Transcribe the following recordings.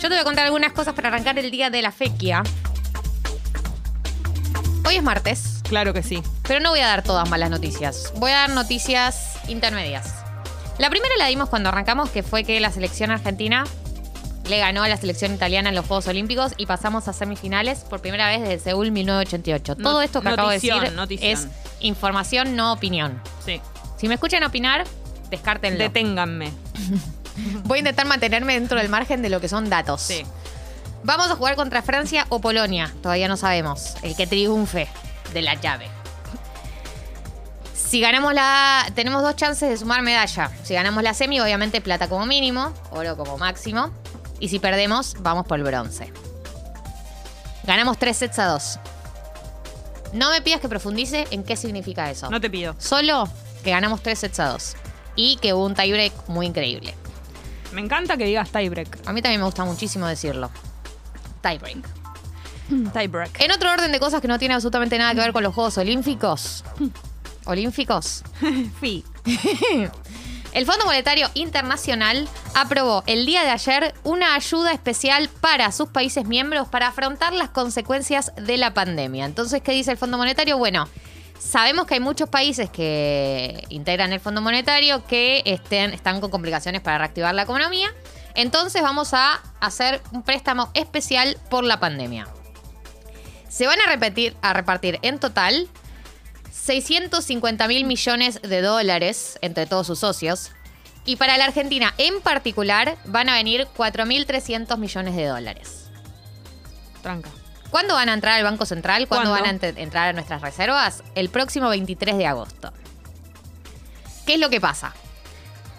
Yo te voy a contar algunas cosas para arrancar el día de la fequia. Hoy es martes, Claro que sí. pero no voy a dar todas malas noticias. Voy a dar noticias intermedias. La primera la dimos cuando arrancamos, que fue que la selección argentina le ganó a la selección italiana en los Juegos Olímpicos y pasamos a semifinales por primera vez desde Seúl 1988. Todo esto que acabo de notición, decir notición. es información, no opinión. Sí. Si me escuchan opinar, descártenlo. Deténganme. Voy a intentar mantenerme dentro del margen de lo que son datos. Sí. Vamos a jugar contra Francia o Polonia. Todavía no sabemos. El que triunfe de la llave. Si ganamos la. Tenemos dos chances de sumar medalla. Si ganamos la semi, obviamente plata como mínimo, oro como máximo. Y si perdemos, vamos por el bronce. Ganamos tres sets a dos. No me pidas que profundice en qué significa eso. No te pido. Solo que ganamos tres sets a dos. Y que hubo un tiebreak muy increíble. Me encanta que digas tiebreak. A mí también me gusta muchísimo decirlo. Tiebreak. Tiebreak. En otro orden de cosas que no tiene absolutamente nada que ver con los Juegos Olímpicos. Olímpicos. Fi. El Fondo Monetario Internacional aprobó el día de ayer una ayuda especial para sus países miembros para afrontar las consecuencias de la pandemia. Entonces, ¿qué dice el Fondo Monetario? Bueno, sabemos que hay muchos países que integran el Fondo Monetario que están con complicaciones para reactivar la economía. Entonces vamos a hacer un préstamo especial por la pandemia. Se van a repetir, a repartir en total 650 mil millones de dólares entre todos sus socios. Y para la Argentina en particular van a venir 4.300 millones de dólares. Tranca. ¿Cuándo van a entrar al Banco Central? ¿Cuándo, ¿Cuándo? van a ent- entrar a nuestras reservas? El próximo 23 de agosto. ¿Qué es lo que pasa?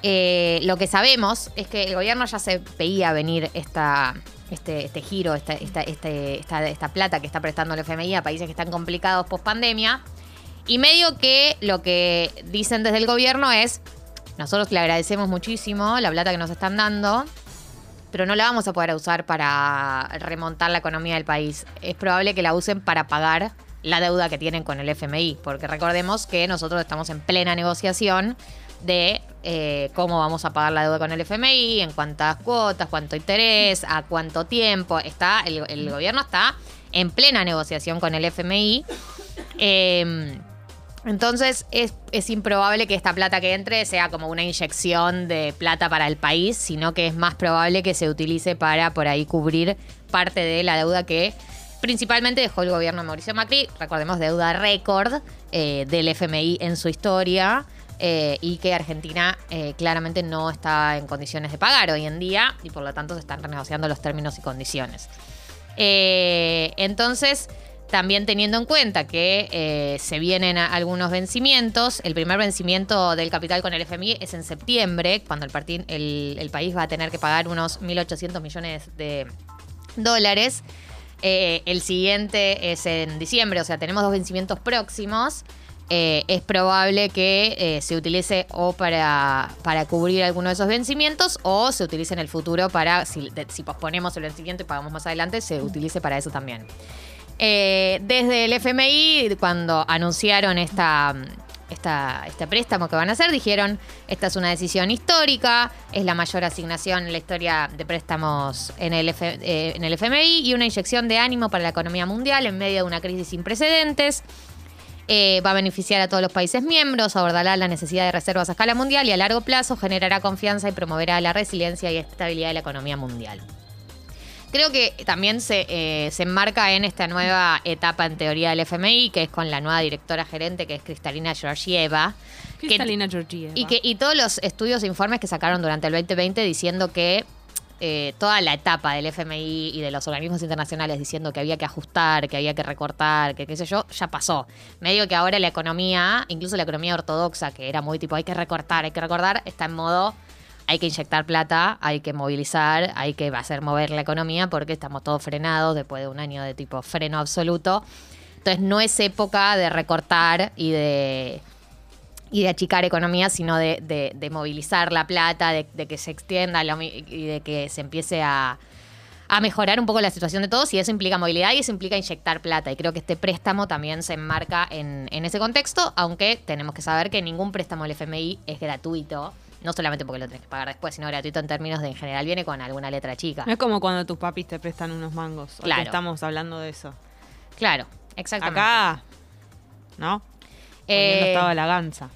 Eh, lo que sabemos es que el gobierno ya se veía venir esta, este, este giro, esta, esta, este- esta, esta plata que está prestando el FMI a países que están complicados post pandemia. Y medio que lo que dicen desde el gobierno es, nosotros le agradecemos muchísimo la plata que nos están dando, pero no la vamos a poder usar para remontar la economía del país. Es probable que la usen para pagar la deuda que tienen con el FMI, porque recordemos que nosotros estamos en plena negociación de eh, cómo vamos a pagar la deuda con el FMI, en cuántas cuotas, cuánto interés, a cuánto tiempo. Está, el, gobierno está en plena negociación con el FMI. Eh, entonces es, es improbable que esta plata que entre sea como una inyección de plata para el país, sino que es más probable que se utilice para por ahí cubrir parte de la deuda que principalmente dejó el gobierno de Mauricio Macri. Recordemos deuda récord eh, del FMI en su historia. eh, y que Argentina eh, claramente no está en condiciones de pagar hoy en día y por lo tanto se están renegociando los términos y condiciones. Entonces, también teniendo en cuenta que eh, se vienen algunos vencimientos, el primer vencimiento del capital con el FMI es en septiembre, cuando el, país va a tener que pagar unos 1.800 millones de dólares. Eh, el siguiente es en diciembre, o sea, tenemos dos vencimientos próximos. Eh, es probable que se utilice o para, para cubrir alguno de esos vencimientos o se utilice en el futuro para, si, si posponemos el vencimiento y pagamos más adelante, se utilice para eso también. Eh, desde el FMI, cuando anunciaron este préstamo que van a hacer, dijeron, esta es una decisión histórica, es la mayor asignación en la historia de préstamos en el, F- eh, FMI y una inyección de ánimo para la economía mundial en medio de una crisis sin precedentes. Eh, va a beneficiar a todos los países miembros, abordará la necesidad de reservas a escala mundial y a largo plazo generará confianza y promoverá la resiliencia y estabilidad de la economía mundial. Creo que también se, eh, se enmarca en esta nueva etapa en teoría del FMI, que es con la nueva directora gerente, que es Cristalina Georgieva. que- Cristalina Georgieva. y, que, y todos los estudios e informes que sacaron durante el 2020 diciendo que eh, toda la etapa del FMI y de los organismos internacionales diciendo que había que ajustar, que había que recortar, que qué sé yo, ya pasó. Medio que ahora la economía, incluso la economía ortodoxa, que era muy tipo hay que recortar, hay que recordar, está en modo hay que inyectar plata, hay que movilizar, hay que hacer mover la economía porque estamos todos frenados después de un año de tipo freno absoluto. Entonces no es época de recortar y de y de achicar economía, sino de, de- movilizar la plata, de, que se extienda y de que se empiece a, a mejorar un poco la situación de todos y eso implica movilidad y eso implica inyectar plata. Y creo que este préstamo también se enmarca en, en ese contexto, aunque tenemos que saber que ningún préstamo del FMI es gratuito. No solamente porque lo tenés que pagar después, sino gratuito en términos de en general viene con alguna letra chica. No es como cuando tus papis te prestan unos mangos. Claro. estamos hablando de eso. Claro, exactamente. Acá, ¿no? Eh, Poniendo estaba la ganza.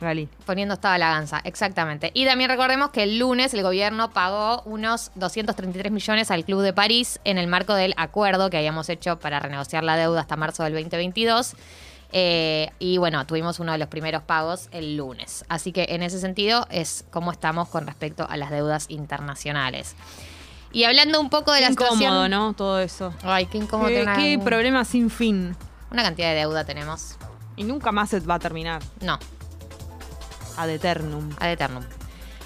Gali. Poniendo estado a la ganza, exactamente. Y también recordemos que el lunes el gobierno pagó unos 233 millones al Club de París en el marco del acuerdo que habíamos hecho para renegociar la deuda hasta marzo del 2022. Eh, y bueno, tuvimos uno de los primeros pagos el lunes. Así que en ese sentido es cómo estamos con respecto a las deudas internacionales. Y hablando un poco de la Qué incómodo, situación... ¿no? Todo eso. Ay, qué incómodo. Qué, tener qué un- problema sin fin. Una cantidad de deuda tenemos. Y nunca más se va a terminar. No, Ad eternum. ad eternum.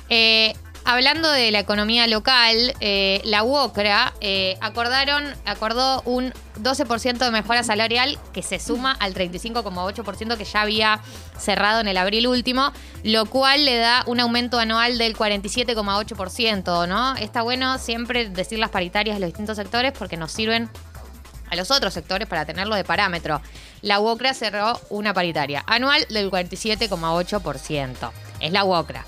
Eh, hablando de la economía local, eh, la UOCRA eh, acordaron, acordó un 12% de mejora salarial que se suma al 35,8% que ya había cerrado en el abril último, lo cual le da un aumento anual del 47,8%, ¿no? Está bueno siempre decir las paritarias de los distintos sectores porque nos sirven a los otros sectores para tenerlo de parámetro. La UOCRA cerró una paritaria anual del 47,8%. Es la UOCRA.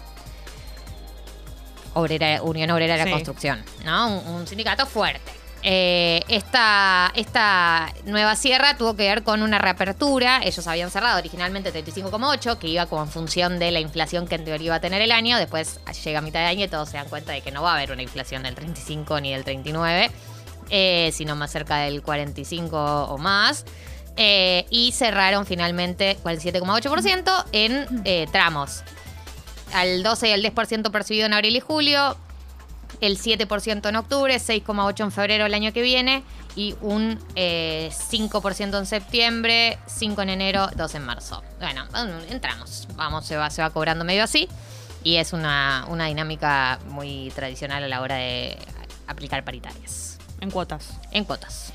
Obrera, Unión Obrera de la Sí. Construcción, ¿no? Un, un sindicato fuerte. Eh, esta, esta nueva sierra tuvo que ver con una reapertura. Ellos habían cerrado originalmente 35,8, que iba como en función de la inflación que en teoría iba a tener el año. Después llega a mitad de año y todos se dan cuenta de que no va a haber una inflación del 35 ni del 39 eh, sino más cerca del 45 o más. Eh, y cerraron finalmente 47,8% en tramos. Al 12 y al 10% percibido en abril y julio, el 7% en octubre, 6,8% en febrero el año que viene y un eh, 5% en septiembre, 5 en enero, 2 en marzo. Bueno, entramos, vamos, se va, se va cobrando medio así y es una, una dinámica muy tradicional a la hora de aplicar paritarias En cuotas. en cuotas.